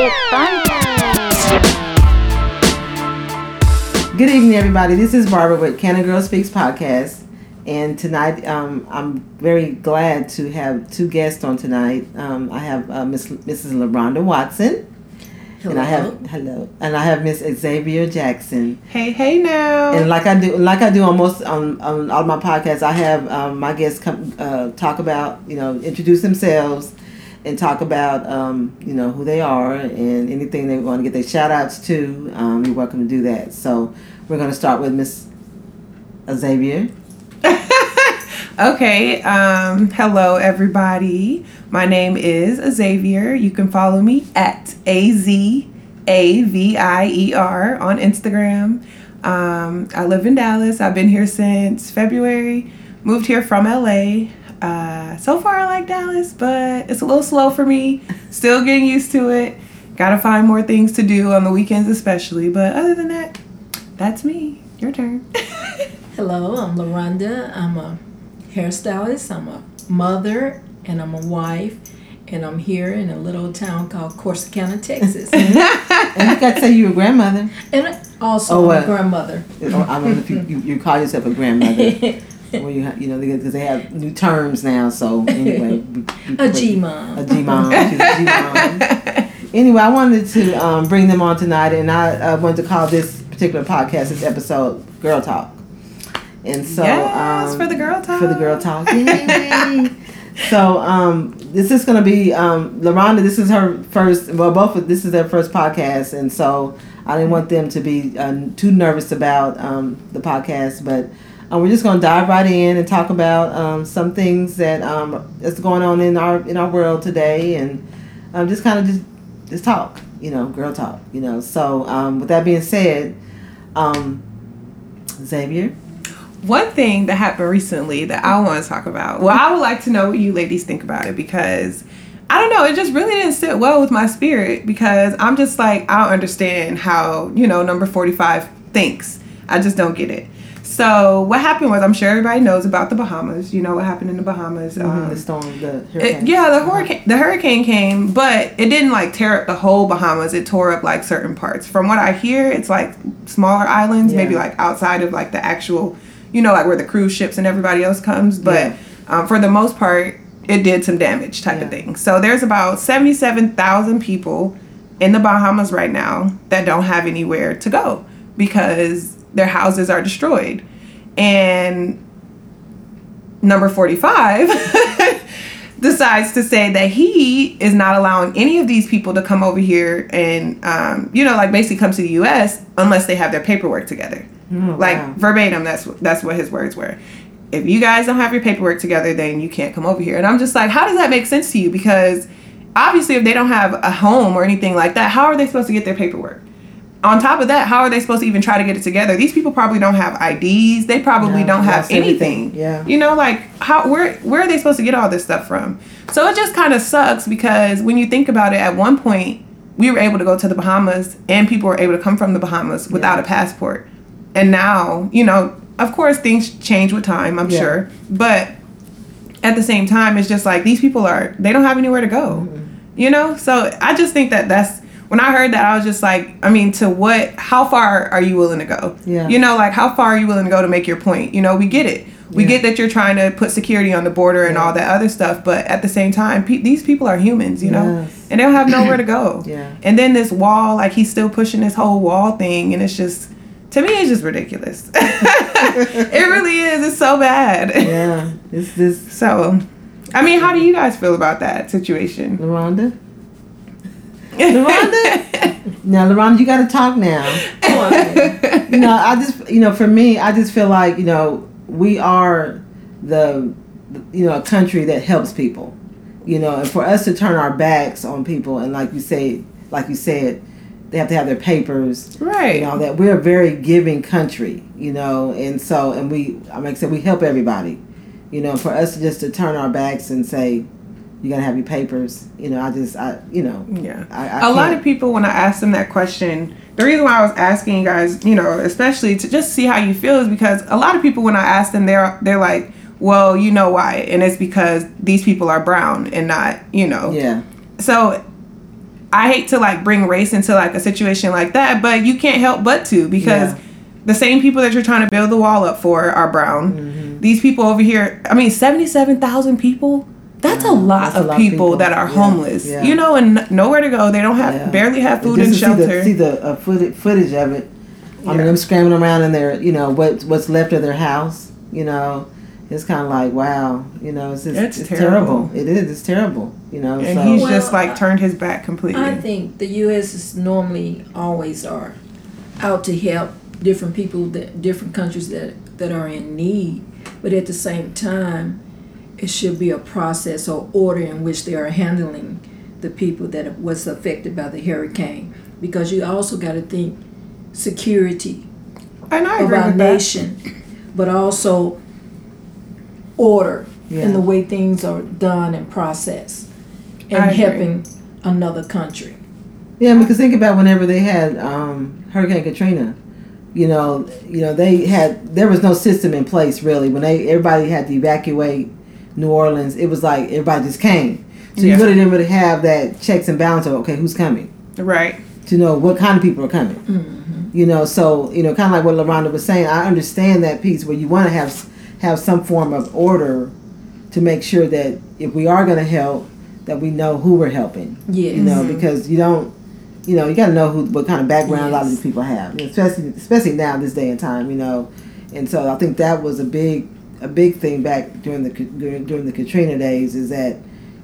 It's fun time. Good evening, everybody. This is Barbara with Cannon Girl Speaks podcast, and tonight um, I'm very glad to have two guests on tonight. Um, I have uh, Miss Mrs. LaRonda Watson, and I have hello, and I have Miss Xavier Jackson. Hey, hey now. And like I do, like I do on most on, on all my podcasts, I have um, my guests come uh, talk about you know introduce themselves and talk about um, you know who they are and anything they want to get their shout outs to. Um, you're welcome to do that. So we're going to start with Miss Xavier. okay. Um, hello, everybody. My name is Xavier. You can follow me at A Z A V I E R on Instagram. Um, I live in Dallas. I've been here since February. Moved here from LA. Uh, so far, I like Dallas, but it's a little slow for me. Still getting used to it. Gotta find more things to do on the weekends, especially. But other than that, that's me. Your turn. Hello, I'm LaRonda. I'm a hairstylist, I'm a mother, and I'm a wife. And I'm here in a little town called Corsicana, Texas. and I got to say you're a grandmother. And also Oh, I'm uh, a grandmother. Oh, I don't know if you, you, you call yourself a grandmother. well, you, ha- you know, because they have new terms now. So anyway, A put- G-mom. A G mom. A G mom. Anyway, I wanted to um, bring them on tonight, and I uh, wanted to call this particular podcast, this episode, "Girl Talk." And so, Yes, um, for the girl talk. for the girl talk. So um, this is going to be um, LaRonda. This is her first. Well, both of this is their first podcast, and so I didn't want them to be uh, too nervous about um, the podcast, but. Um, we're just going to dive right in and talk about um, some things that um, that's going on in our in our world today, and um, just kind of just just talk, you know, girl talk, you know. So um, with that being said, um, Xavier, One thing that happened recently that I want to talk about. Well, I would like to know what you ladies think about it because I don't know, it just really didn't sit well with my spirit because I'm just like, I don't understand how, you know, number 45 thinks. I just don't get it. So, what happened was, I'm sure everybody knows about the Bahamas. You know what happened in the Bahamas. Um, the storm, the it- yeah, the hurricane the hurricane came, but it didn't like tear up the whole Bahamas. It tore up like certain parts. From what I hear, it's like smaller islands, maybe like outside of like the actual, you know, like where the cruise ships and everybody else comes. But Yeah. um, for the most part, it did some damage type of thing. So there's about seventy seven thousand people in the Bahamas right now that don't have anywhere to go because their houses are destroyed. And number 45 decides to say that he is not allowing any of these people to come over here and um, you know like basically come to the us unless they have their paperwork together. Oh, like wow. verbatim that's that's what his words were. If you guys don't have your paperwork together then you can't come over here. And i'm just like how does that make sense to you? Because obviously if they don't have a home or anything like that how are they supposed to get their paperwork on top of that how are they supposed to even try to get it together? These people probably don't have ids they probably Yeah, don't have everything. anything. Yeah. you know like how where where are they supposed to get all this stuff from? So it just kind of sucks because when you think about it at one point we were able to go to the bahamas and people were able to come from the bahamas without a passport. And now you know of course things change with time i'm Yeah. sure. But at the same time it's just like these people are they don't have anywhere to go. Mm-hmm. you know? So i just think that that's when i heard that i was just like i mean to what how far are you willing to go Yeah. you know like how far are you willing to go to make your point you know we get it we Yeah. get that you're trying to put security on the border and all that other stuff but at the same time pe- these people are humans you know Yes. and they don't have nowhere to go Yeah. and then this wall like he's still pushing this whole wall thing and it's just to me it's just ridiculous it really is it's so bad yeah, it's this so, I mean, how do you guys feel about that situation? LaRonda. LaRonda? Now, LaRonda, you got to talk now. Come on, you know, I just, you know, for me, I just feel like, you know, we are the, you know, a country that helps people, you know, and for us to turn our backs on people and like you say, like you said, they have to have their papers, Right. you know, that we're a very giving country, you know, and so, and we, I like I said, we help everybody, you know, for us to just to turn our backs and say, you gotta have your papers, you know, I just, I, you know, Yeah. I, I a lot can't- of people, when I ask them that question, the reason why I was asking you guys, you know, especially to just see how you feel, is because a lot of people, when I ask them, they're they're like, well, you know why, and it's because these people are brown and not, you know. yeah, So I hate to like bring race into like a situation like that, but you can't help but to because Yeah. the same people that you're trying to build the wall up for are brown. Mm-hmm. These people over here, I mean, 77,000 people. That's a lot that's a of lot people, people. that are Yeah, homeless, yeah. you know, and nowhere to go. They don't have, Yeah. barely have food and Just to shelter. See the, see the uh, footage, footage of it. I mean, Yeah. them scrambling around in their, you know, what what's left of their house. You know, it's kind of like, wow. You know, it's just, It's it's, terrible. terrible. It is. It's terrible. You know, and so he's Well, just like turned his back completely. I think the U.S. is normally always are out to help different people that different countries that that are in need, but at the same time, it should be a process or order in which they are handling the people that was affected by the hurricane, because you also got to think security and I of agree our with that. nation, but also order in the way things are done and processed, and I agree. helping another country. Yeah, because think about whenever they had um, Hurricane Katrina. You know, you know they had there was no system in place really when they everybody had to evacuate New Orleans. It was like everybody just came, so Yeah. you really didn't really have that checks and balances. Of, okay, who's coming? Right. To know what kind of people are coming. Mm-hmm. You know, so you know, kind of like what LaRonda was saying. I understand that piece where you want to have have some form of order to make sure that if we are going to help, that we know who we're helping Yes. you know, because you don't, you know, you got to know who, what kind of background a lot of these people have, especially, especially now this day and time, you know, and so I think that was a big, a big thing back during the during, the Katrina days is that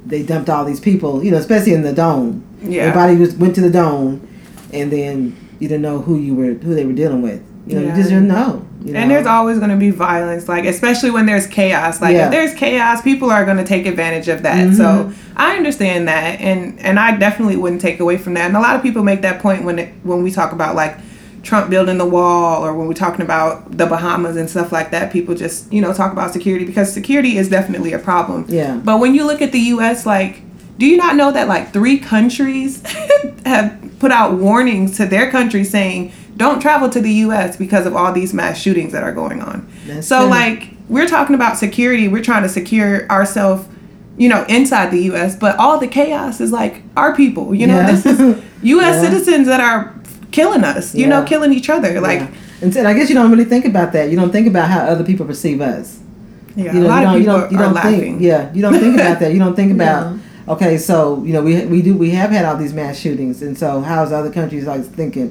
they dumped all these people, you know, especially in the dome. Yeah. Everybody just went to the dome, and then you didn't know who you were, who they were dealing with. You know, Yeah. you just didn't know. You know? And there's always going to be violence, like especially when there's chaos. Like Yeah. if there's chaos, people are going to take advantage of that. So Mhm. I understand that, and and I definitely wouldn't take away from that. And a lot of people make that point when it, when we talk about like Trump building the wall, or when we're talking about the Bahamas and stuff like that. People just you know talk about security because security is definitely a problem. Yeah. But when you look at the U.S., like, do you not know that like three countries have put out warnings to their countries saying don't travel to the U.S. because of all these mass shootings that are going on? That's so true. like we're talking about security, we're trying to secure ourselves, you know, inside the U.S. But all the chaos is like our people. You know, Yeah. this is U.S. Yeah. citizens that are killing us. You know, killing each other. Like, Yeah. and so I guess you don't really think about that. You don't think about how other people perceive us. yeah, you know, a lot you of don't, you people don't, you are don't laughing. think, yeah, you don't think about that. You don't think about, No. okay, so you know, we we do we have had all these mass shootings, and so how's other countries like thinking,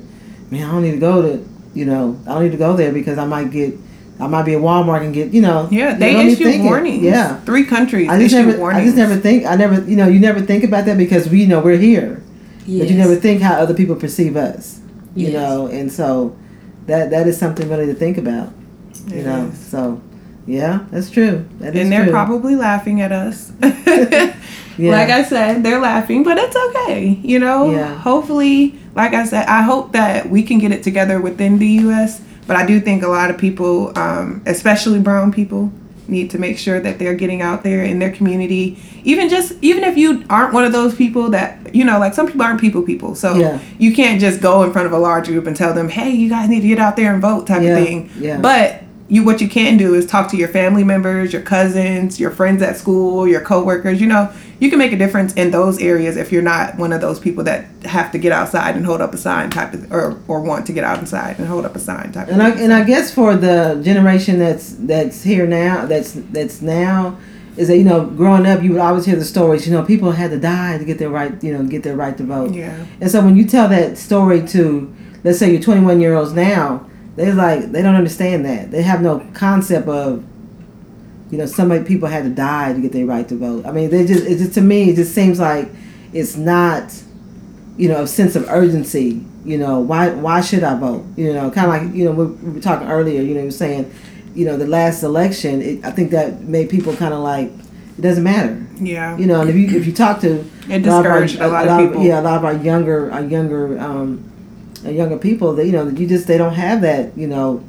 man, I don't need to go to, you know, I don't need to go there because I might get, I might be at Walmart and get, you know, Yeah, you they know what I mean? issued Thinking, warnings. Yeah, three countries I just issued never, warnings. I just never think, I never, you know, you never think about that because we know we're here, but you never think how other people perceive us, you Yes. know, and so that that is something really to think about, you It know, is. so. Yeah, that's true. That is and they're true. probably laughing at us. Yeah. Like I said, they're laughing, but it's okay. You know, Yeah. hopefully, like I said, I hope that we can get it together within the U.S. But I do think a lot of people, um, especially brown people, need to make sure that they're getting out there in their community. Even just, even if you aren't one of those people that, you know, like some people aren't people people. So Yeah. you can't just go in front of a large group and tell them, hey, you guys need to get out there and vote type Yeah, of thing. yeah. But you what you can do is talk to your family members, your cousins, your friends at school, your coworkers. You know, you can make a difference in those areas if you're not one of those people that have to get outside and hold up a sign type of, or or want to get outside and hold up a sign type. And of I thing. and I guess for the generation that's that's here now, that's that's now, is that you know growing up you would always hear the stories. You know, people had to die to get their right, you know, get their right to vote. yeah, And so when you tell that story to, let's say you're 21 year olds now, they like they don't understand that. They have no concept of, you know, so many people had to die to get their right to vote. I mean, they just it just to me it just seems like it's not, you know, a sense of urgency. You know, why why should I vote? You know, kind of like you know we, we were talking earlier. You know, you were saying, you know, the last election. It, I think that made people kind of like it doesn't matter. yeah, You know, and if you if you talk to It a lot of our- a lot of people. yeah, a lot of our younger, our younger, um, Uh, younger people. That you know, you just they don't have that. You know,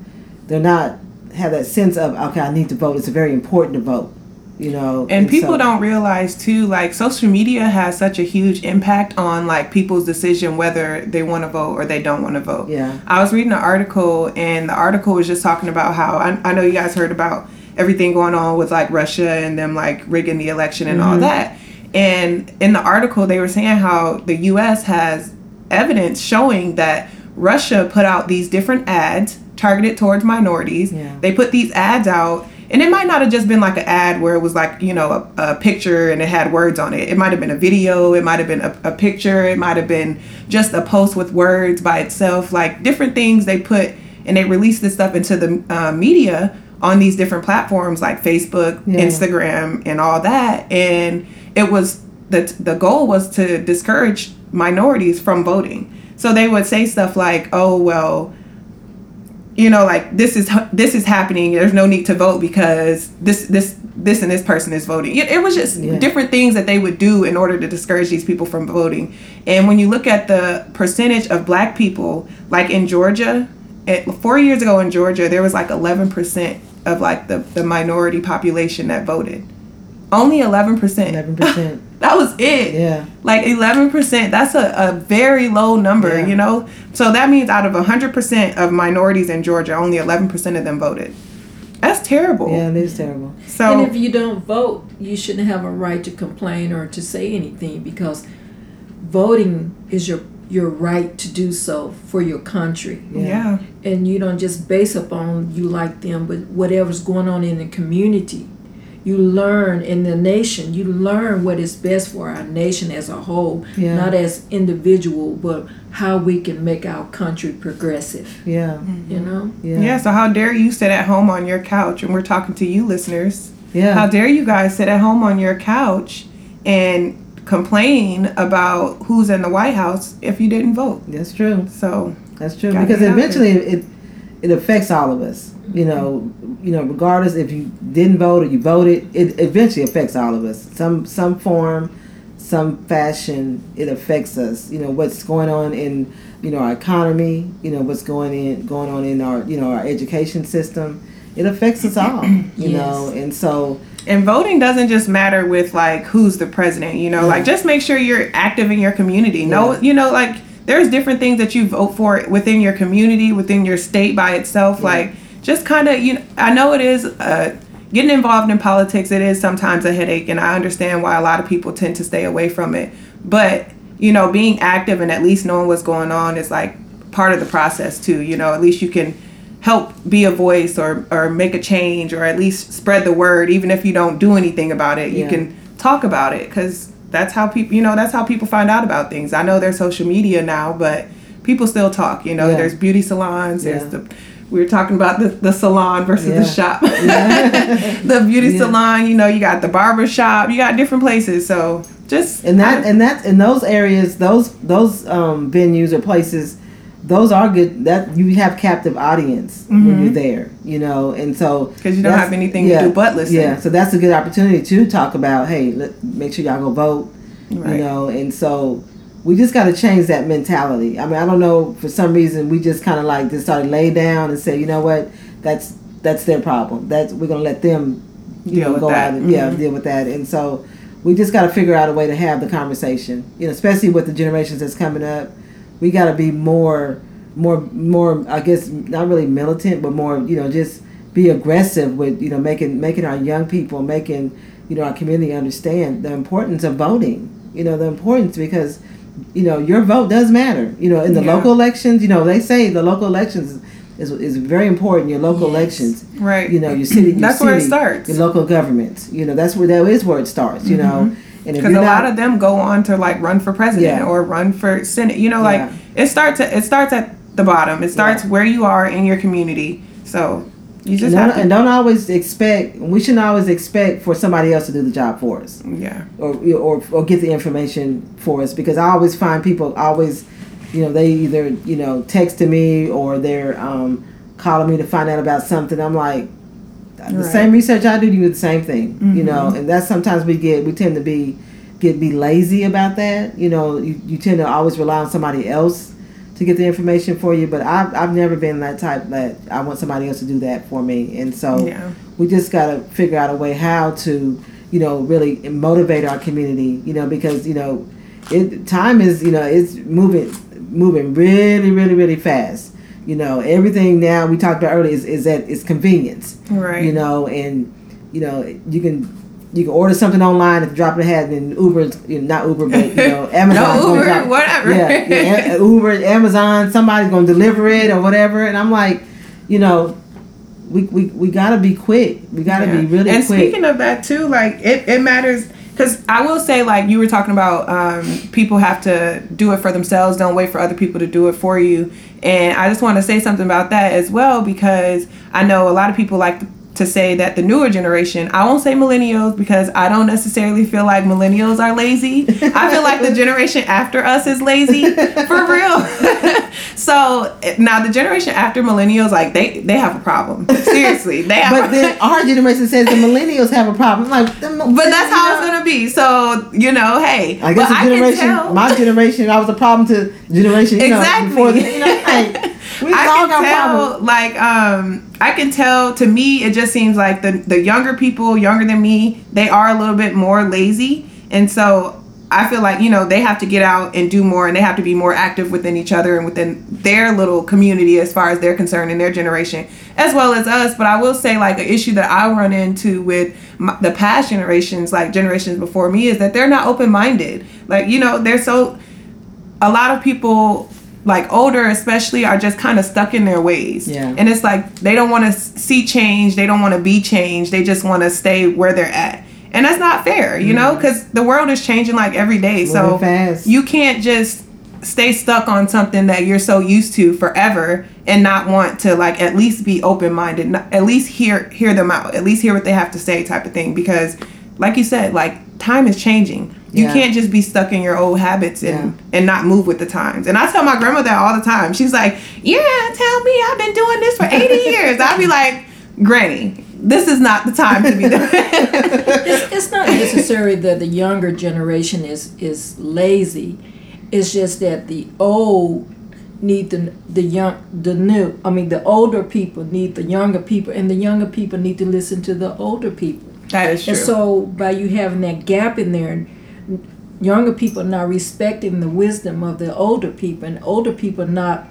they're not have that sense of okay, I need to vote. It's very important to vote. You know, and people so- don't realize too like social media has such a huge impact on like people's decision whether they want to vote or they don't want to vote Yeah. i was reading an article and the article was just talking about how i, I know you guys heard about everything going on with like russia and them like rigging the election and all mm-hmm. that And in the article, they were saying how the U.S. has evidence showing that Russia put out these different ads targeted towards minorities. Yeah. They put these ads out, and it might not have just been like an ad where it was like, you know, a, a picture and it had words on it. It might have been a video, it might have been a, a picture, it might have been just a post with words by itself, like different things they put and they released this stuff into the uh, media on these different platforms like Facebook, Yeah. Instagram, and all that. And it was the the goal was to discourage minorities from voting. So they would say stuff like, "Oh well, you know, like this is this is happening. There's no need to vote because this this this and this person is voting." It, it was just Yeah. different things that they would do in order to discourage these people from voting. And when you look at the percentage of Black people, like in Georgia, four years ago in Georgia, there was like 11 percent of like the the minority population that voted. Only 11 percent. Eleven percent. That was it. Yeah. Like 11%, that's a, a very low number, Yeah. you know? So that means out of 100% of minorities in Georgia, only 11% of them voted. That's terrible. Yeah, it is terrible. So, and if you don't vote, you shouldn't have a right to complain or to say anything because voting is your your right to do so for your country. yeah. And you don't just base upon you like them, but whatever's going on in the community. You learn in the nation, you learn what is best for our nation as a whole, Yeah. not as individual, but how we can make our country progressive. Yeah. You know? Yeah. Yeah. so how dare you sit at home on your couch? And we're talking to you, listeners. Yeah. How dare you guys sit at home on your couch and complain about who's in the White House if you didn't vote? That's true. So, That's true because eventually it it affects all of us. You mm-hmm. know, you know, regardless if you didn't vote or you voted, it eventually affects all of us. Some some form, some fashion, it affects us. You know what's going on in you know our economy. You know what's going in going on in our you know our education system. It affects us all. You Yes. know, and so And voting doesn't just matter with like who's the president, you know, like just make sure you're active in your community. No, you know, like there's different things that you vote for within your community, within your state by itself. Yeah. Like just kind of, you know, I know it is uh, getting involved in politics. It is sometimes a headache, and I understand why a lot of people tend to stay away from it. But you know, being active and at least knowing what's going on is like part of the process too. You know, at least you can help be a voice or or make a change or at least spread the word even if you don't do anything about it you can talk about it because that's how people you know that's how people find out about things i know there's social media now but people still talk you know Yeah. there's beauty salons there's Yeah. the we were talking about the, the salon versus Yeah. the shop the beauty salon you know you got the barber shop you got different places so just and that and that in those areas those those um, venues or places those are good that you have captive audience when you're there you know and so because Mm-hmm. you don't have anything to do but listen yeah so that's a good opportunity to talk about hey let, make sure y'all go vote Right. you know and so we just got to change that mentality i mean i don't know for some reason we just kind of like just started lay down and say you know what that's that's their problem that's we're gonna let them you Deal know go that. out and yeah Mhm. deal with that and so we just got to figure out a way to have the conversation you know especially with the generations that's coming up we got to be more more more i guess not really militant but more you know just be aggressive with you know making making our young people making you know our community understand the importance of voting you know the importance because you know your vote does matter you know in the Yeah. local elections you know they say the local elections is, is very important your local Yes. elections right you know your city your That's where it starts. your local government you know that's where that is where it starts you mm-hmm. know and because a not lot of them go on to like run for president Yeah. or run for senate you know Yeah. like it starts at, it starts at the bottom it starts Yeah. where you are in your community so you and just don't, to and don't always expect we shouldn't always expect for somebody else to do the job for us yeah or or, or get the information for us because I always find people always, you know, they either you know text to me or they're um, calling me to find out about something. I'm like, Right. Mm-hmm. same research I do, you do the same thing, you know, and that's sometimes we get we tend to be get be lazy about that. You know, you, you tend to always rely on somebody else to get the information for you, but I've I've never been that type that I want somebody else to do that for me, and so yeah we just got to figure out a way how to you know really motivate our community you know because you know it time is you know it's moving moving really really really fast you know everything now we talked about earlier is, is that it's convenience right you know and you know you can you can order something online and drop it ahead and Uber, you know, not Uber, but you know, Amazon. No Uber, whatever. Yeah, yeah, Uber, Amazon, somebody's gonna deliver it or whatever. And I'm like, you know, we we, we gotta be quick. We gotta Yeah. be really and quick. speaking of that too, like it, it matters because I will say like you were talking about um, people have to do it for themselves. Don't wait for other people to do it for you. And I just want to say something about that as well because I know a lot of people like to say that the newer generation. I won't say millennials because I don't necessarily feel like millennials are lazy. I feel like the generation after us is lazy for real. so now the generation after millennials, like they they have a problem. Seriously, they have. but then our generation says the millennials have a problem. Like, But that's how it's gonna be. So you know, hey, I guess but the I can generation, my generation, I was a problem to generation, you Exactly. know, before the, you know, like, we I can tell, problems. like, um, I can tell. To me, it just seems like the the younger people, younger than me, they are a little bit more lazy, and so I feel like you know they have to get out and do more, and they have to be more active within each other and within their little community as far as they're concerned in their generation, as well as us. But I will say, like, an issue that I run into with my, the past generations, like generations before me, is that they're not open minded. Like, you know, they're so a lot of people like older especially are just kind of stuck in their ways. Yeah. and it's like they don't want to see change they don't want to be changed they just want to stay where they're at. And that's not fair you know mm-hmm. because the world is changing like every day. So fast. you can't just stay stuck on something that you're so used to forever and not want to like at least be open-minded not- at least hear hear them out at least hear what they have to say type of thing. Because like you said like time is changing you Yeah. can't just be stuck in your old habits and and not move with the times and i tell my grandma that all the time she's like yeah tell me i've been doing this for 80 years i'll be like granny this is not the time to be doing It's, it's not necessary that the younger generation is is lazy. It's just that the old need the the young the new. I mean, the older people need the younger people, and the younger people need to listen to the older people. that is true And so, by you having that gap in there, younger people not respecting the wisdom of the older people, and older people not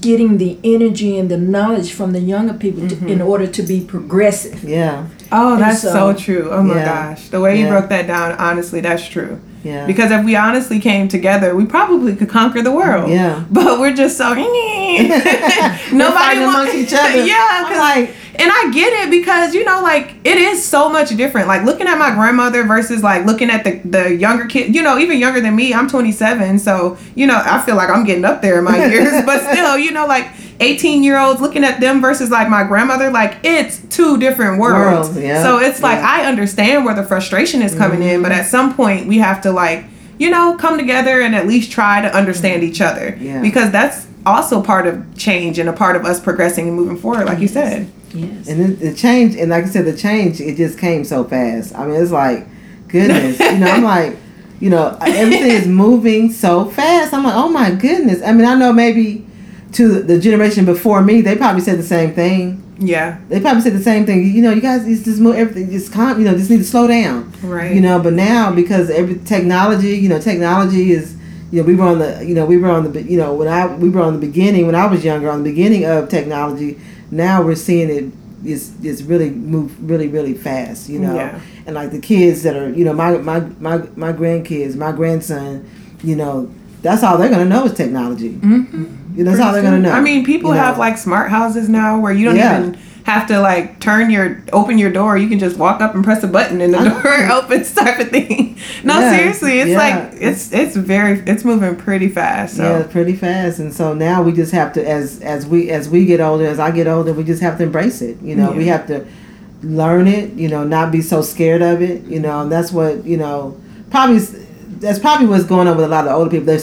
getting the energy and the knowledge from the younger people to, in mm-hmm. order to be progressive. Yeah, Oh, that's so- so, true. Oh my Yeah. gosh. The way you broke that down, honestly, that's true. yeah. Because if we honestly came together, we probably could conquer the world. Yeah. But we're just so nobody fighting wants amongst each other. yeah, I'm 'cause- like- and I get it because you know, like it is so much different. Like looking at my grandmother versus like looking at the the younger kid. You know, even younger than me. I'm 27, so you know, I feel like I'm getting up there in my years. but still, you know, like 18 year olds looking at them versus like my grandmother. Like it's two different worlds. Worlds, yeah, So it's like yeah. I understand where the frustration is coming in, Mm-hmm. but at some point we have to like you know come together and at least try to understand each other Mm-hmm. Yeah. because that's also part of change and a part of us progressing and moving forward like you said Yes. And then the change, and like I said, the change, it just came so fast. I mean, it's like, goodness, you know, I'm like, you know, everything is moving so fast. I'm like, oh my goodness. I mean, I know maybe to the generation before me, they probably said the same thing. yeah They probably said the same thing. You know, you guys, it's just move everything, just calm. You know, just need to slow down. right You know, but now because every technology, you know, technology is, you know, we were on the, you know, we were on the, you know, when I we were on the beginning when I was younger, on the beginning of technology. Now we're seeing it is is really move really really fast. You know, Yeah. and like the kids that are, you know, my my my my grandkids, my grandson, you know, that's all they're gonna know is technology. mm-hmm. That's all they're gonna know. i mean people you know. have like smart houses now where you don't Yeah. even have to like turn your open your door you can just walk up and press a button and the door opens type of thing no Yeah, seriously it's yeah. like it's it's very it's moving pretty fast so Yeah, pretty fast, and so now we just have to, as as we as we get older, as I get older, we just have to embrace it. You know, we have to learn it. You know, not be so scared of it. You know, and that's what you know. Probably that's probably what's going on with a lot of older people. They're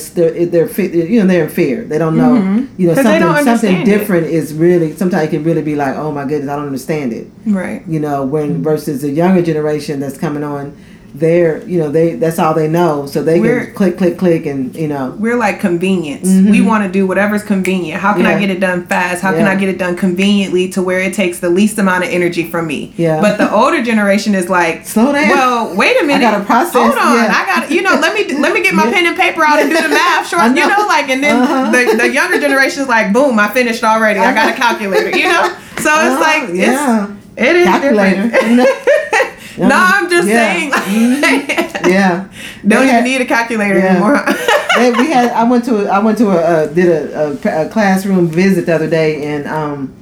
they're, they're you know they're in fear. They don't know. Mhm. You know something something different is really sometimes it can really be like, oh my goodness, I don't understand it. right You know, when versus the younger generation that's coming on. They're, you know, they that's all they know, so they We're- can click, click, click, and you know, we're like convenience. Mhm. We want to do whatever's convenient. How can I get it done fast? How can I get it done conveniently to where it takes the least amount of energy from me? Yeah. But the older generation is like, Slow down. Well, wait a minute. I gotta process, Hold on. yeah. I got you know. Let me let me get my Yeah. pen and paper out and do the math. Short, I you know. know, like and then Uh-huh. the, the younger generation is like, boom, I finished already. I got a calculator. You know. So it's Uh-huh, like yeah. it's it is calculator. different. No, I'm just Yeah. saying. Mhm. yeah. Don't They even need a calculator Yeah. anymore. they, we had I went to a, I went to a uh, did a, a, a classroom visit the other day and um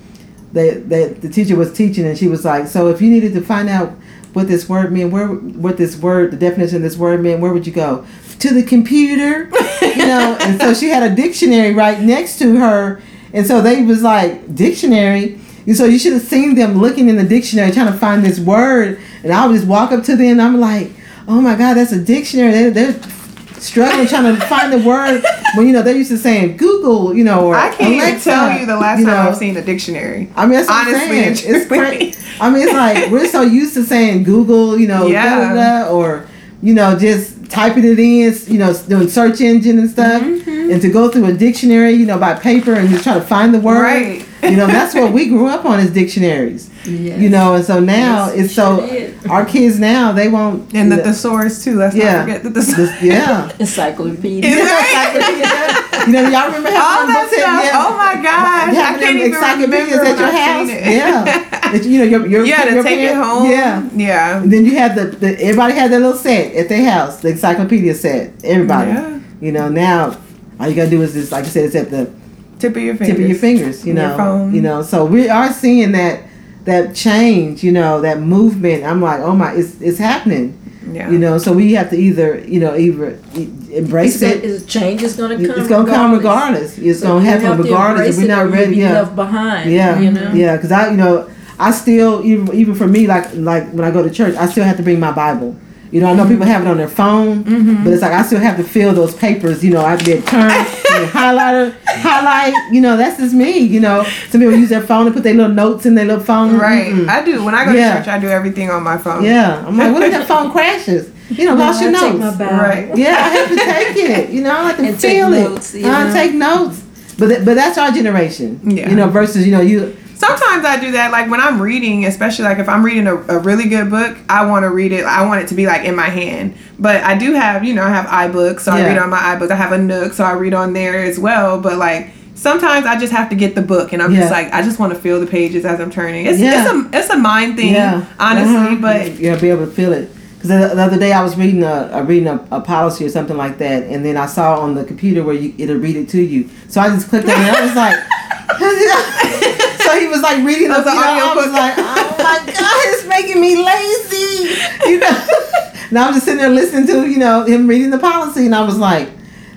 they, they the teacher was teaching and she was like so if you needed to find out what this word meant where what this word the definition of this word meant where would you go to the computer you know and so she had a dictionary right next to her and so they was like dictionary and so you should have seen them looking in the dictionary trying to find this word and I would just walk up to them and I'm like oh my god that's a dictionary they, they're struggling trying to find the word when you know they're used to saying Google, you know, or I can't even tell you the last you time. I've seen a dictionary. I mean, that's what Honestly I'm saying. It's crazy. I mean, it's like we're so used to saying Google, you know, Yeah. or you know, just typing it in, you know, doing search engine and stuff, Mm-hmm. And to go through a dictionary, you know, by paper and just try to find the word. Right. You know, that's what we grew up on is dictionaries. Yes. You know, and so now Yes, it's so sure did. our kids now they won't And the thesaurus too. Let's Yeah. not forget the the- thesaurus. yeah. encyclopedia. Is it? Encyclopedia. you know, y'all remember All having that books at- yeah. Oh my gosh. I having can't them even remember at your I've house. it. Yeah. That, you know, your, your, yeah, to your take it parents- home. Yeah. Yeah. And then you had the, the everybody had their little set at their house, the encyclopedia set. Everybody. Yeah. You know, now all you gotta do is just like I said, it's at the Tip of your fingers. tip of your fingers, you Your know. phone. You know, so we are seeing that that change, you know, that movement. I'm like, oh my, it's it's happening. Yeah. You know, so we have to either, you know, either e- embrace It's, it. it's, change is going to come. It's gonna come regardless. It's So gonna happen regardless if we're not ready. be Yeah. left behind. Yeah, You know. yeah, because I, you know, I still even even for me, like like when I go to church, I still have to bring my Bible. You know, I know people have it on their phone, mm-hmm. but it's like I still have to fill those papers. You know, I have to be a turn, highlighter, highlight. You know, that's just me. You know, some people use their phone to put their little notes in their little phone. Right. Mm-mm. I do. When I go Yeah. to church, I do everything on my phone. Yeah, I'm like, what if that phone crashes? You know, No, lost your I take notes. my Right. Yeah, I have to take it. You know, I have to And take feel it. notes, you I know. take notes. But th- but that's our generation. Yeah. You know, versus you know you. Sometimes I do that, like when I'm reading, especially like if I'm reading a, a really good book, I want to read it. I want it to be like in my hand. But I do have, you know, I have iBooks, so I read on my iBook. I have a Nook, so I read on there as well. But like sometimes I just have to get the book, and I'm Yeah. just like, I just want to feel the pages as I'm turning. It's Yeah. it's a it's a mind thing, Yeah, honestly. Uh-huh. But yeah, be able to feel it. Because the, the other day I was reading a, reading a, a policy or something like that, and then I saw on the computer where you it'll read it to you. So I just clicked on it. and I was like, so he was like reading the That's an you know, I was audiobook. like, oh my god, it's making me lazy. You know. now I'm just sitting there listening to you know him reading the policy, and I was like,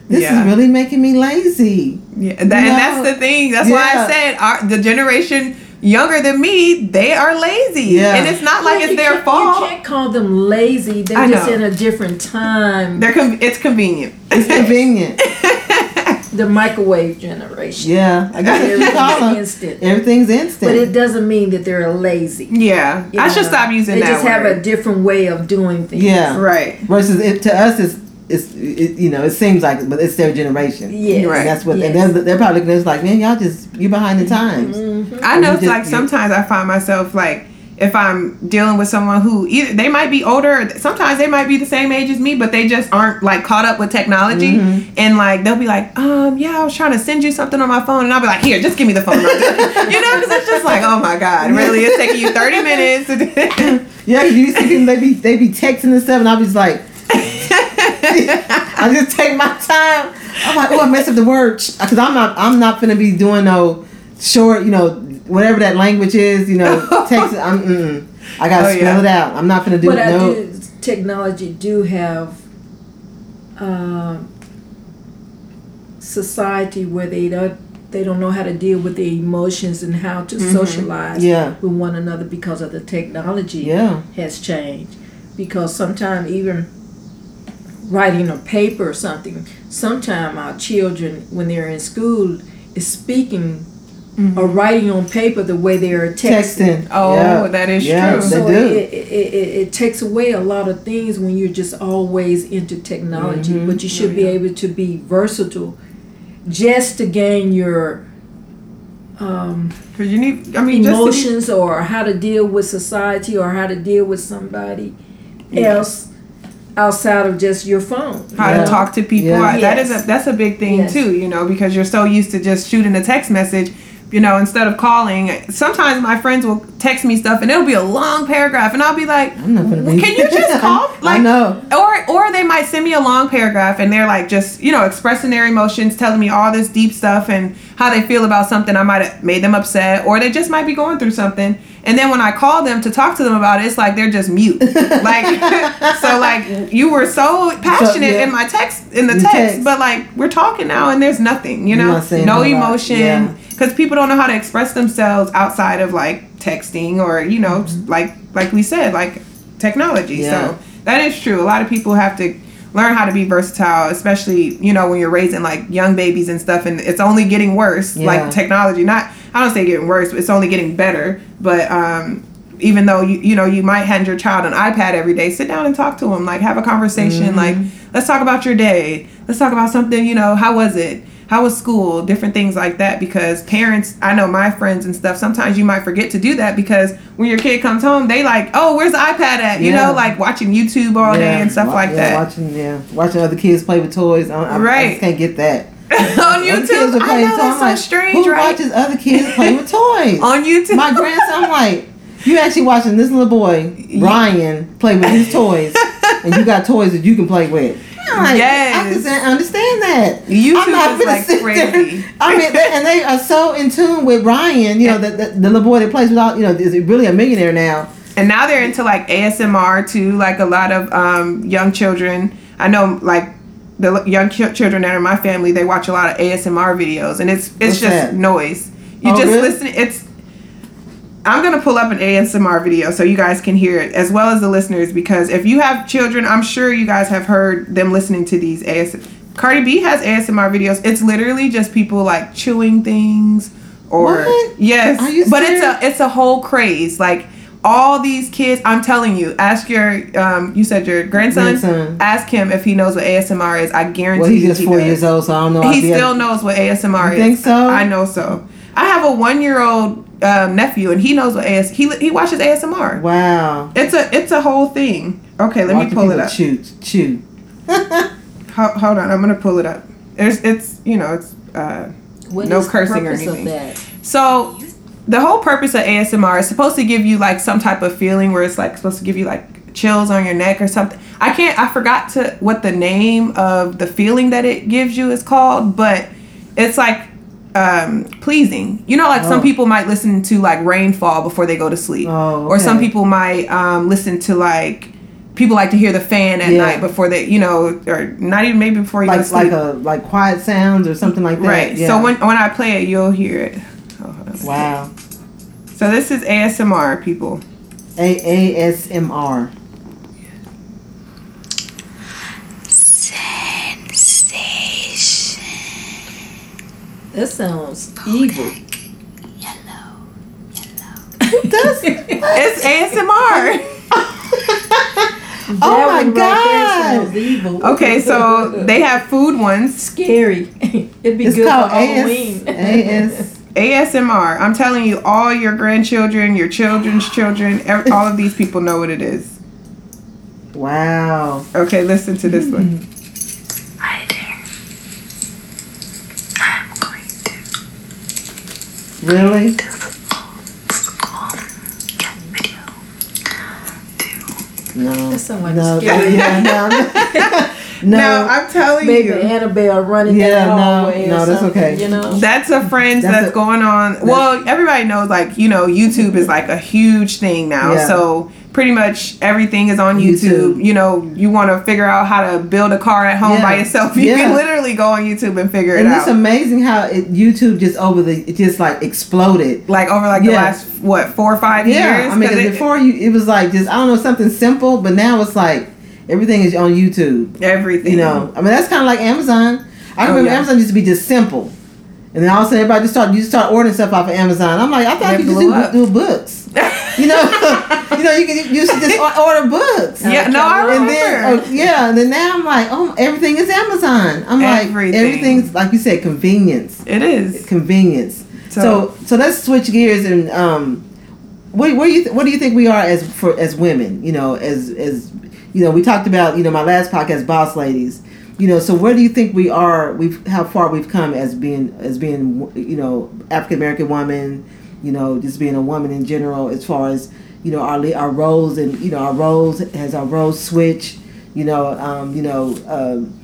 this Yeah. is really making me lazy. yeah, that, and that's the thing. That's why I said our, the generation younger than me, they are lazy, Yeah. and it's not like Well, it's their fault. You can't call them lazy. They're I just know. in a different time. They're con- it's convenient. It's convenient. the microwave generation. yeah, I guess that's call Everything's them. instant. Everything's instant. But it doesn't mean that they're lazy. Yeah, You I should stop using They that just have a different way of doing things. Yeah. right. versus it to us it's it's it, you know it seems like but it's their generation Yeah, Right. and that's what yes. and they're, they're probably looking at us like man y'all just you're behind the times Mhm. I know it's just- like you- sometimes I find myself like if I'm dealing with someone who either they might be older, sometimes they might be the same age as me, but they just aren't like caught up with technology. Mm-hmm. And like they'll be like, um, yeah, I was trying to send you something on my phone, and I'll be like, here, just give me the phone, number." you know, because it's just like, oh my god, really, it's taking you thirty minutes. to do- yeah you see people they be they be texting and stuff and I'll be just like I just take my time I'm like oh I messed up the word because I'm not I'm not gonna be doing no short you know whatever that language is you know text I'm mm, I gotta Oh, spell yeah. it out I'm not gonna do What I no do technology do have um, society where they don't they don't know how to deal with their emotions and how to socialize Mm-hmm. Yeah. with one another because of the technology yeah has changed. Because sometimes even writing a paper or something, sometimes our children when they're in school is speaking or writing on paper the way they're texting. texting Oh, yeah. that is yeah, true. they So do it, it, it, it takes away a lot of things when you're just always into technology, Mhm. but you should Oh, be yeah. able to be versatile just to gain your um, Because you need, I mean, just to- emotions or how to deal with society or how to deal with somebody Yeah. else outside of just your phone. how Yeah. to talk to people. Yeah. I- That is Yes. a that's a big thing Yes. too, you know, because you're so used to just shooting a text message you know, instead of calling, sometimes my friends will text me stuff and it'll be a long paragraph, and I'll be like, I'm not gonna be. "Can you just call?" I know. Or or they might send me a long paragraph and they're like just you know expressing their emotions, telling me all this deep stuff and how they feel about something. I might have made them upset, or they just might be going through something. And then when I call them to talk to them about it, it's like they're just mute. like so, like you were so passionate yeah. in my text in the text, text. but like we're talking now and there's nothing. You know, no emotion Yeah. Because people don't know how to express themselves outside of like texting or you know like like we said like technology Mm-hmm. Yeah. so that is true a lot of people have to learn how to be versatile especially you know when you're raising like young babies and stuff and it's only getting worse Yeah. like technology not i don't say getting worse but it's only getting better but um even though you you know you might hand your child an ipad every day sit down and talk to them like have a conversation Mm-hmm. like let's talk about your day let's talk about something you know how was it how was school different things like that because parents i know my friends and stuff sometimes you might forget to do that because when your kid comes home they like oh where's the ipad at you Yeah. know like watching youtube all day and stuff like yeah, that Watching, yeah, watching other kids play with toys. I, I, I Right. just can't get that. on youtube i know that's so like, strange Who right watches other kids play with toys? on youtube My grandson, I'm like, you actually watching this little boy Brian play with his toys, and you got toys that you can play with. Like, I Yes. just didn't understand that. YouTube I'm not is, like, sit there- crazy. I mean, they, and they are so in tune with Ryan, You know, the, the, the little boy that plays without, you know, is really a millionaire now. and now they're into like ASMR too. Like a lot of um, young children, I know like the young ch- children that are in my family, they watch a lot of ASMR videos, and it's it's What's just that? noise. You Oh, just really? listen. It's I'm gonna pull up an ASMR video so you guys can hear it as well as the listeners because if you have children, I'm sure you guys have heard them listening to these AS. Cardi B has ASMR videos. It's literally just people like chewing things or What? yes, but it's a it's a whole craze. Like all these kids, I'm telling you. Ask your um, you said your grandson. Grandson. Ask him if he knows what ASMR is. I guarantee Well, he's just he four does. years old, so I don't know. He still knows what ASMR You is. think so? I know so. I have a one year old um, nephew, and he knows what AS. He he watches ASMR. Wow. It's a it's a whole thing. Okay, let Watching me pull it people up. Chew, chew. Ho- hold on, I'm gonna pull it up. There's it's you know it's uh, What No is the cursing or purpose of anything. that? so the whole purpose of ASMR is supposed to give you like some type of feeling where it's like supposed to give you like chills on your neck or something. I can't I forgot to what the name of the feeling that it gives you is called, but it's like um pleasing. You know like some Oh. people might listen to like rainfall before they go to sleep. Oh, Or some people might um listen to like people like to hear the fan at Yeah. night before they you know or not even maybe before you go to Like sleep. like a like quiet sounds or something like that. Right. Yeah. So when when I play it, you'll hear it. Oh, wow. So this is ASMR, people. A ASMR. That sounds evil. Yellow, yellow. That's, It's ASMR. oh my right god. evil. okay, so they have food ones. scary. It'd be It's good called for Halloween. AS, AS. ASMR. I'm telling you, all your grandchildren, your children's children, all of these people know what it is. Wow. Okay, listen to this one. Hi there. I'm going to Really? do the cat video to No. That sound like no. Yeah, no. No, no. I'm telling Maybe you. Annabelle running Yeah, down the no, hallway or no, that's okay. You know. That's a friends That's that's, a- going on. Well, everybody knows like you know YouTube is like a huge thing now. Yeah. So pretty much everything is on YouTube. YouTube. You know, you want to figure out how to build a car at home by yourself. You Yeah. can literally go on YouTube and figure And it it's amazing how it, YouTube just over the it just like exploded. like over like the last what four or five Yeah, years. I mean, 'Cause 'cause it- before you, it was like just I don't know something simple, but now it's like everything is on YouTube. everything. You know, I mean that's kind of like Amazon. I Oh, remember yeah. Amazon used to be just simple, and then all of a sudden everybody just start you just start ordering stuff off of Amazon. I'm like, I thought you just do, do books. You know, you know, you can you should just order books. Yeah, no, I And remember. then, oh, yeah, and then now I'm like, oh, everything is Amazon. I'm like, everything's like you said, convenience, it is. convenience. So- So, so, let's switch gears and um, what, what do you th- what do you think we are as for as women? You know, as as you know, we talked about you know my last podcast, boss ladies, you know, so where do you think we are? We've how far we've come as being as being you know African American woman, you know, just being a woman in general, as far as you know our our roles and you know our roles has our roles switched. You know, um, you know, um,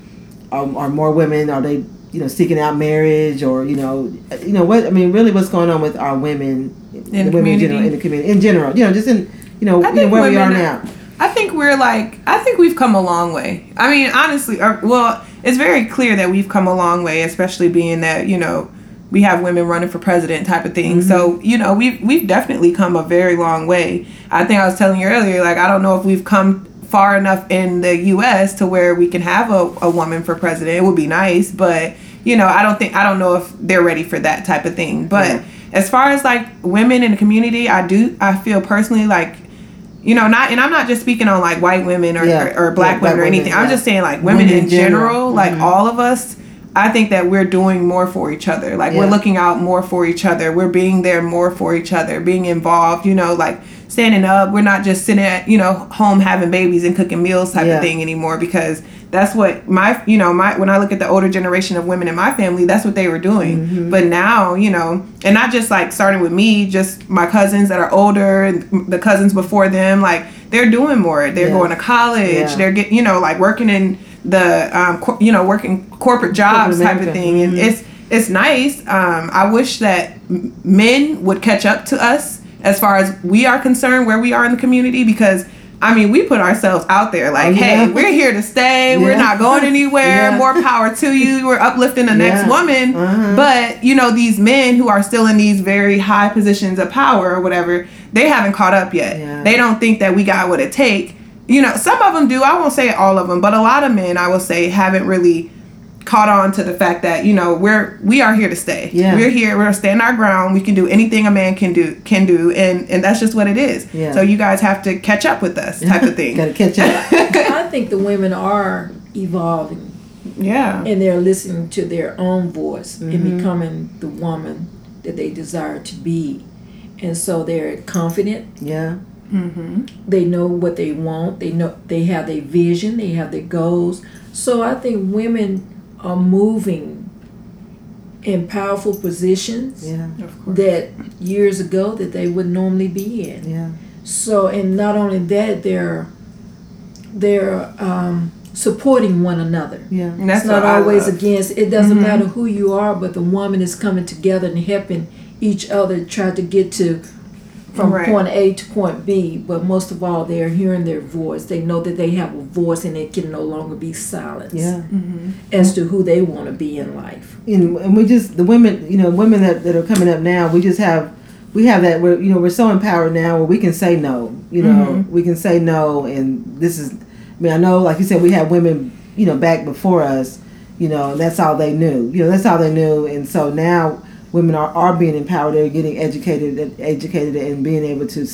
are, are more women? Are they you know seeking out marriage or you know you know what I mean? Really, what's going on with our women In the women in general community? in the community in general? You know, just in you know, you know where we are now. I think we're like, I think we've come a long way. I mean, honestly, uh, well, it's very clear that we've come a long way, especially being that, you know, we have women running for president type of thing. So, you know, we've, we've definitely come a very long way. I think I was telling you earlier, like, I don't know if we've come far enough in the U.S. to where we can have a, a woman for president. It would be nice, but, you know, I don't think, I don't know if they're ready for that type of thing. But Yeah. as far as like women in the community, I do, I feel personally like, you know, not, and I'm not just speaking on like white women or, Yeah. or, or black Yeah, black women or women, anything. I'm yeah. just saying like women, Women in general, general. like Mhm. all of us. I think that we're doing more for each other. Like we're looking out more for each other. We're being there more for each other, being involved, you know, like standing up. We're not just sitting at, you know, home having babies and cooking meals type Yeah. of thing anymore because that's what my, you know, my, when I look at the older generation of women in my family, that's what they were doing. Mm-hmm. But now, you know, and not just like starting with me, just my cousins that are older and the cousins before them, like they're doing more. They're Yeah. going to college. Yeah. They're getting, you know, like working in the, um, cor- you know, working corporate jobs Corporate type of thing. And Mhm. it's, it's nice. Um, I wish that men would catch up to us as far as we are concerned, where we are in the community, because I mean, we put ourselves out there like, Oh, yeah. hey, we're here to stay. We're not going anywhere. Yeah. More power to you. We're uplifting the next woman. Uh-huh. But, you know, these men who are still in these very high positions of power or whatever, they haven't caught up yet. Yeah. They don't think that we got what it take. You know, some of them do. I won't say all of them, but a lot of men, I will say, haven't really caught on to the fact that you know we're we are here to stay. Yeah. We're here. We're stand our ground. We can do anything a man can do can do, and and that's just what it is. Yeah. So you guys have to catch up with us, type of thing. Gotta catch up. I think the women are evolving yeah. and they're listening to their own voice Mm-hmm. and becoming the woman that they desire to be. And so they're confident. Yeah. Mm-hmm. They know what they want. They know they have their vision. They have their goals. So I think women are moving in powerful positions Yeah. That years ago that they would normally be in. Yeah. So, and not only that, they're they're um, supporting one another. Yeah. And that's it's not always against. It doesn't Mhm. matter who you are, but the woman is coming together and helping each other try to get to from Right. point A to point B. But most of all, they're hearing their voice. They know that they have a voice and it can no longer be silenced Yeah. Mm-hmm. as to who they want to be in life. and, and we just the women you know women that, that are coming up now we just have we have that we're you know we're so empowered now where we can say no you know Mhm. we can say no and this is i mean i know like you said we had women you know back before us you know and that's all they knew you know that's all they knew and so now women are, are being empowered they're getting educated and educated and being able to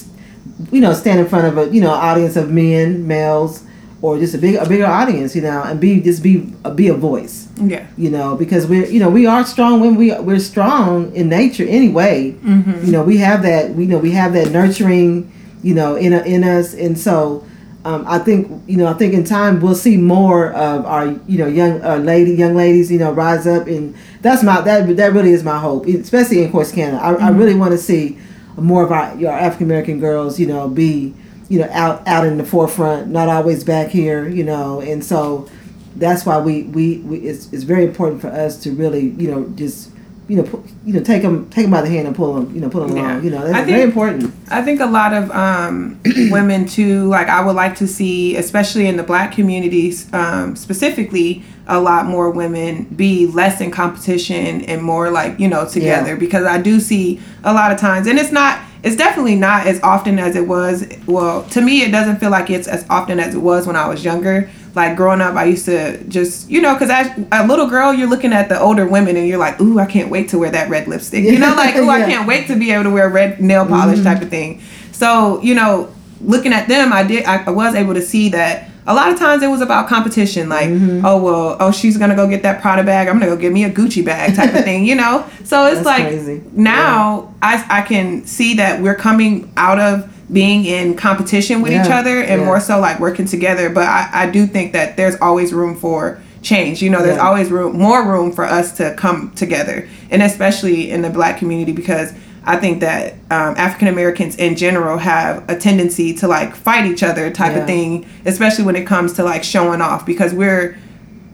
you know stand in front of a you know audience of men males or just a big a bigger audience you know and be just be be a voice Yeah. you know because we're you know we are strong when we we're strong in nature anyway Mm-hmm. you know we have that we know we have that nurturing you know in in us and so um, I think you know I think in time we'll see more of our you know young uh, lady young ladies you know rise up and that's my that that really is my hope especially in Corsicana. I, I really want to see more of our your African American girls you know be you know out out in the forefront not always back here you know and so that's why we, we, we it's, it's very important for us to really you know just you know pu- you know take them take them by the hand and pull them you know pull them Yeah. along you know that's think- very important I think a lot of um, women too, like I would like to see, especially in the black communities um, specifically, a lot more women be less in competition and more like, you know, together. Because I do see a lot of times, and it's not, it's definitely not as often as it was. Well, to me, it doesn't feel like it's as often as it was when I was younger. Like growing up, I used to just, you know, because as a little girl, you're looking at the older women and you're like, ooh, I can't wait to wear that red lipstick. You know, like, ooh, I can't wait to be able to wear red nail polish mm-hmm. type of thing. So, you know, looking at them, I did, I, I was able to see that a lot of times it was about competition. Like, mm-hmm. oh, well, oh, she's going to go get that Prada bag. I'm going to go get me a Gucci bag type of thing, you know? So it's That's like crazy. now I, I can see that we're coming out of being in competition with each other and yeah. more so like working together. But I, I do think that there's always room for change. You know, there's Yeah. always room, more room for us to come together, and especially in the Black community because I think that um, African Americans in general have a tendency to like fight each other type Yeah. of thing, especially when it comes to like showing off because we're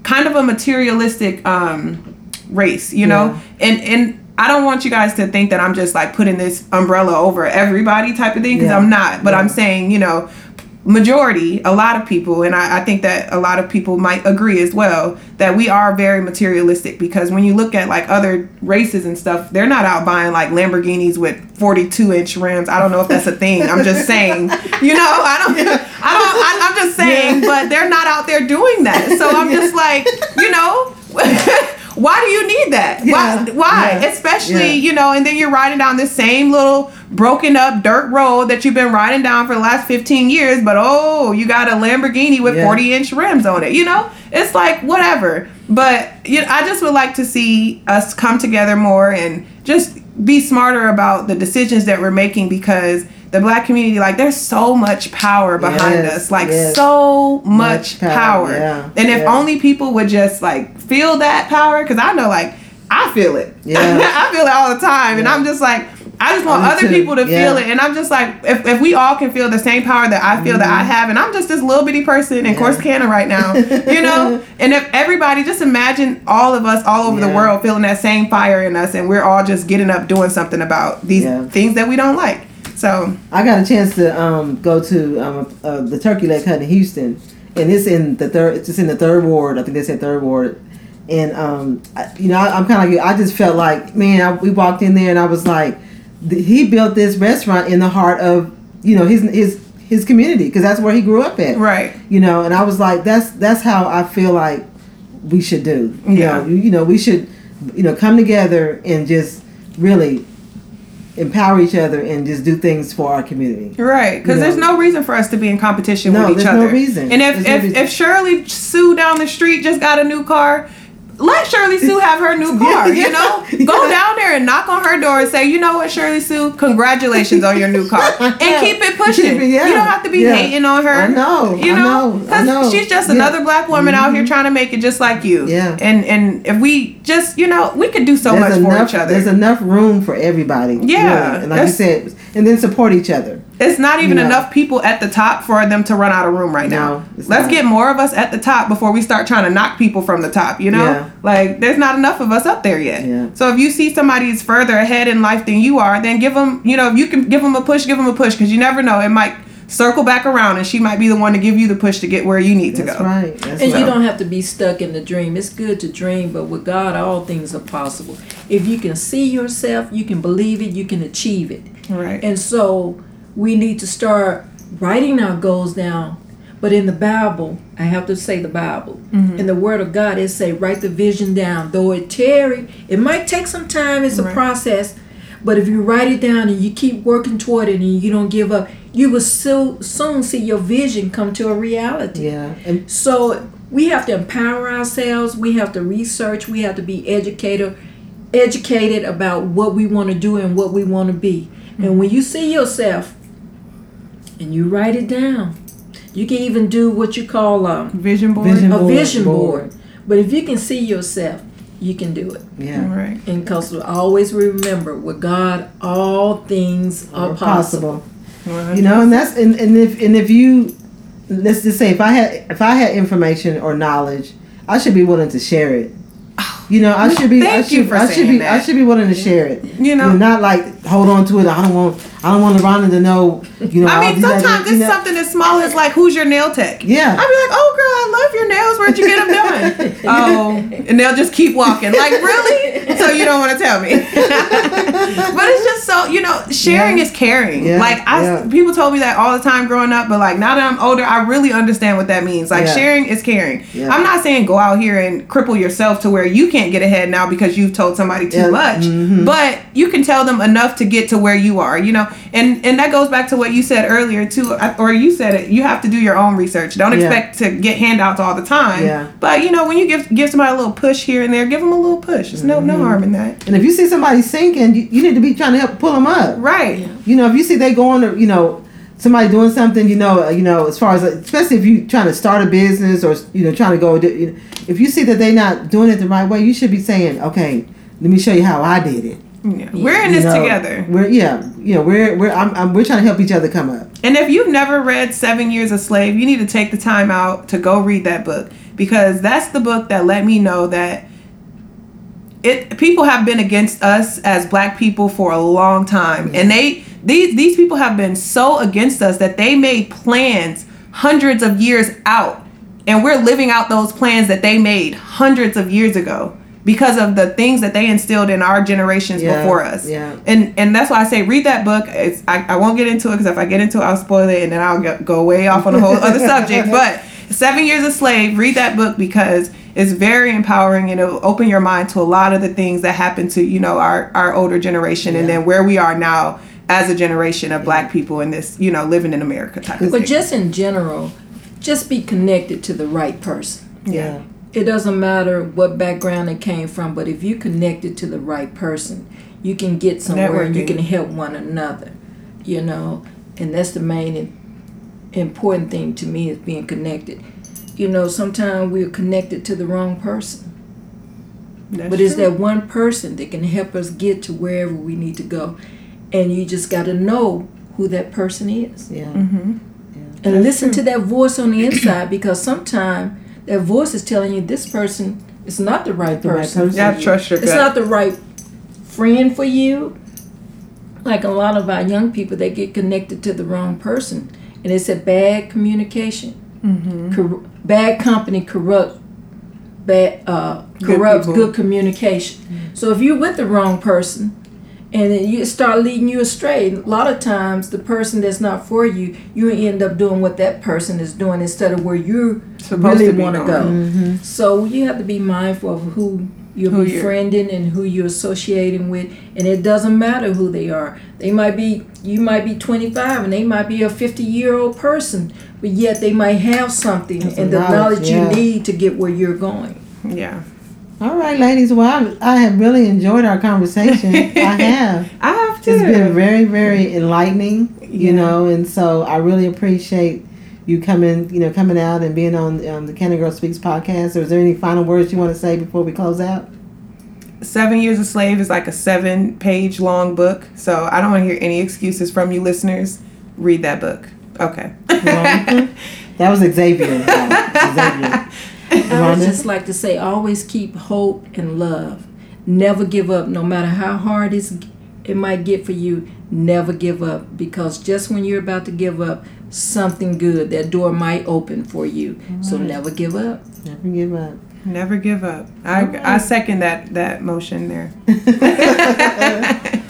kind of a materialistic um, race, you know, and and. I don't want you guys to think that I'm just like putting this umbrella over everybody type of thing because Yeah. I'm not. But Yeah. I'm saying, you know, majority, a lot of people, and I, I think that a lot of people might agree as well, that we are very materialistic because when you look at like other races and stuff, they're not out buying like Lamborghinis with 42 inch rims. I don't know if that's a thing. I'm just saying, you know, I don't, I don't, I, I'm just saying, but they're not out there doing that. So I'm just like, you know, why do you need that? Why? Yeah. Why? Yeah. Especially, Yeah. you know, and then you're riding down this same little broken up dirt road that you've been riding down for the last 15 years, but oh, you got a Lamborghini with Yeah. 40 inch rims on it. You know, it's like whatever. But you know, I just would like to see us come together more and just be smarter about the decisions that we're making because the black community, like, there's so much power behind Yes, us, like, yes. so much, Much power, power. yeah, And if yeah. only people would just like feel that power, because I know, like, I feel it. Yeah. I feel it all the time, and I'm just like, I just want Me other too. people to feel it, and I'm just like, if, if we all can feel the same power that I feel that I have, and I'm just this little bitty person in Mm-hmm. Corsicana right now, you know, and if everybody just imagine all of us all over the world feeling that same fire in us, and we're all just getting up doing something about these things that we don't like. So I got a chance to um, go to um, uh, the Turkey Leg Hut in Houston, and it's in the third. It's just in the third ward. I think they said third ward. And um, I, you know, I, I'm kind of like. I just felt like, man, I, we walked in there, and I was like, th- he built this restaurant in the heart of you know his his his community because that's where he grew up at. right, You know, and I was like, that's that's how I feel like we should do. You Yeah. know, you, you know, we should, you know, come together and just really empower each other and just do things for our community. Right, because You know. there's no reason for us to be in competition No, with each there's no other. reason. And if There's no if, reason. if Shirley Sue down the street just got a new car, let Shirley Sue have her new car. Yeah, You know, yeah. go down there and knock on her door and say, you know what, Shirley Sue, congratulations on your new car, and keep it pushing. You don't have to be hating on her. I know, You I know, know. she's just Yeah. another black woman out here mm-hmm. trying to make it just like you. Yeah. And and if we just, you know, we could do so much there's for enough, each other. There's enough room for everybody. Yeah, really. and like you said, and then support each other. It's not even know. enough people at the top for them to run out of room right now. No, it's Let's not. get more of us at the top before we start trying to knock people from the top, you know? Yeah. Like there's not enough of us up there yet. Yeah. So if you see somebody's further ahead in life than you are, then give them, you know, if you can give them a push, give them a push cuz you never know, it might circle back around and she might be the one to give you the push to get where you need to go. That's go. right. That's And right. you don't have to be stuck in the dream. It's good to dream, but with God, all things are possible. If you can see yourself, you can believe it, you can achieve it. Right. And so we need to start writing our goals down. But in the Bible, I have to say the Bible. Mm-hmm. In the Word of God, it say write the vision down. Though it tarry, it might take some time. It's a process. But if you write it down and you keep working toward it and you don't give up, you will so, soon see your vision come to a reality. Yeah, and So we have to empower ourselves. We have to research. We have to be educated, educated about what we want to do and what we want to be. And mm-hmm. when you see yourself, and you write it down, you can even do what you call a, Vision board. Vision a board, vision board. board. But if you can see yourself, you can do it. yeah, Right. And because always remember, with God, all things are Or possible. You know, and that's and, and if and if you let's just say if I had if I had information or knowledge, I should be willing to share it. Oh, you know, I should be. I Thank you should. for I should saying be. I should be willing to share it. You know? And not like hold on to it. I don't want. I don't want Rhonda to know. You know. I mean, sometimes you it's know. something as small as like, "Who's your nail tech?" Yeah. I'd be like, "Oh, girl, I love your nails. Where'd you get them done?" oh, and they'll just keep walking. Like, really? So you don't want to tell me? but it's just so you know, sharing Yeah. is caring. Yeah, Like I, yeah. people told me that all the time growing up, but like now that I'm older, I really understand what that means. Like sharing is caring. I'm not saying go out here and cripple yourself to where you can't get ahead now because you've told somebody too much. mhm. But you can tell them enough to get to where you are. You know, and and that goes back to what you said earlier too, or you said it. You have to do your own research. Don't Yeah. expect to get handouts all the time. Yeah. But you know, when you give give somebody a little push here and there, give them a little push. There's no Mm-hmm. no harm in that. And if you see somebody sinking, you, you need to be trying to help pull them up. Right. You know, if you see they going to, you know, somebody doing something, you know, you know, as far as especially if you trying to start a business or you know trying to go, you know, if you see that they're not doing it the right way, you should be saying, okay, let me show you how I did it. Yeah. We're in this know, together. We're yeah, yeah. we're we're I'm, I'm we're trying to help each other come up. And if you've never read Seven Years a Slave, you need to take the time out to go read that book because that's the book that let me know that it people have been against us as black people for a long time. And they these these people have been so against us that they made plans hundreds of years out. And we're living out those plans that they made hundreds of years ago because of the things that they instilled in our generations Yeah, before us yeah. and and that's why I say read that book. It's I, I won't get into it because if I get into it, I'll spoil it, and then I'll go, go way off on a whole other subject. But Seven Years a Slave, read that book because it's very empowering and it'll open your mind to a lot of the things that happened to you know our our older generation, and then where we are now as a generation of Black people in this you know living in America type of But thing. just in general, just be connected to the right person. Yeah. It doesn't matter what background it came from, but if you connected to the right person, you can get somewhere and you can help one another. You know, and that's the main important thing to me is being connected. You know, sometimes we're connected to the wrong person. That's But it's true. that one person that can help us get to wherever we need to go. And you just got to know who that person is. Yeah. Mm-hmm. And listen to that voice on the inside because sometimes that voice is telling you this person is not the right The right person. person. You have to trust your gut. It's not the right friend for you. Like a lot of our young people, they get connected to the wrong person. And it's a bad communication. Mm-hmm. Cor- bad company corrupt bad uh, corrupts people. good communication. So if you're with the wrong person and then you start leading you astray, a lot of times the person that's not for you, you end up doing what that person is doing instead of where you Supposed really to want to going. go. So you have to be mindful of who you're Who you're- befriending and who you're associating with, and it doesn't matter who they are. They might be you might be 25 and they might be a 50 year old person, but yet they might have something That's and the knowledge, knowledge yeah. you need to get where you're going. Yeah, All right, ladies. Well, I, I have really enjoyed our conversation. I have. I have to. It's been very, very enlightening, you Yeah. know, and so I really appreciate you coming, you know, coming out and being on um, the Canada Girl Speaks podcast. Or Is there any final words you want to say before we close out? Seven Years a Slave is like a seven page long book. So I don't want to hear any excuses from you listeners. Read that book. Okay. That was Xavier. Xavier. I would just like to say always keep hope and love. Never give up, no matter how hard it's, it might get for you. Never give up because just when you're about to give up, something good, that door might open for you. So never give up. Never give up. Never give up. I, I second that that motion there.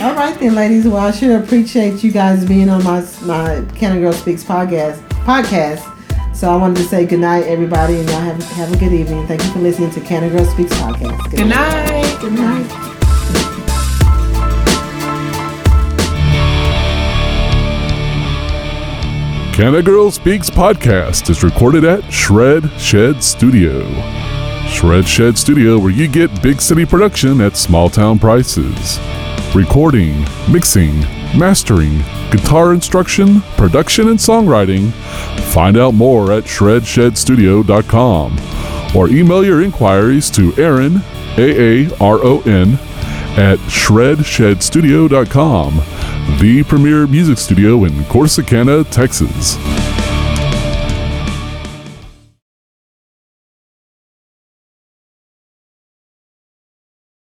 All right then, ladies. Well, I sure appreciate you guys being on my my Canada Girl Speaks podcast podcast. So I wanted to say good night, everybody, and y'all have have a good evening. Thank you for listening to Canada Girl Speaks podcast. Good night. Good night. Canada Girl Speaks podcast is recorded at Shred Shed Studio. Shred Shed Studio, where you get big city production at small town prices. Recording, mixing, mastering, guitar instruction, production, and songwriting. Find out more at shredshedstudio.com or email your inquiries to Aaron, A A R O N, at shredshedstudio.com, the premier music studio in Corsicana, Texas.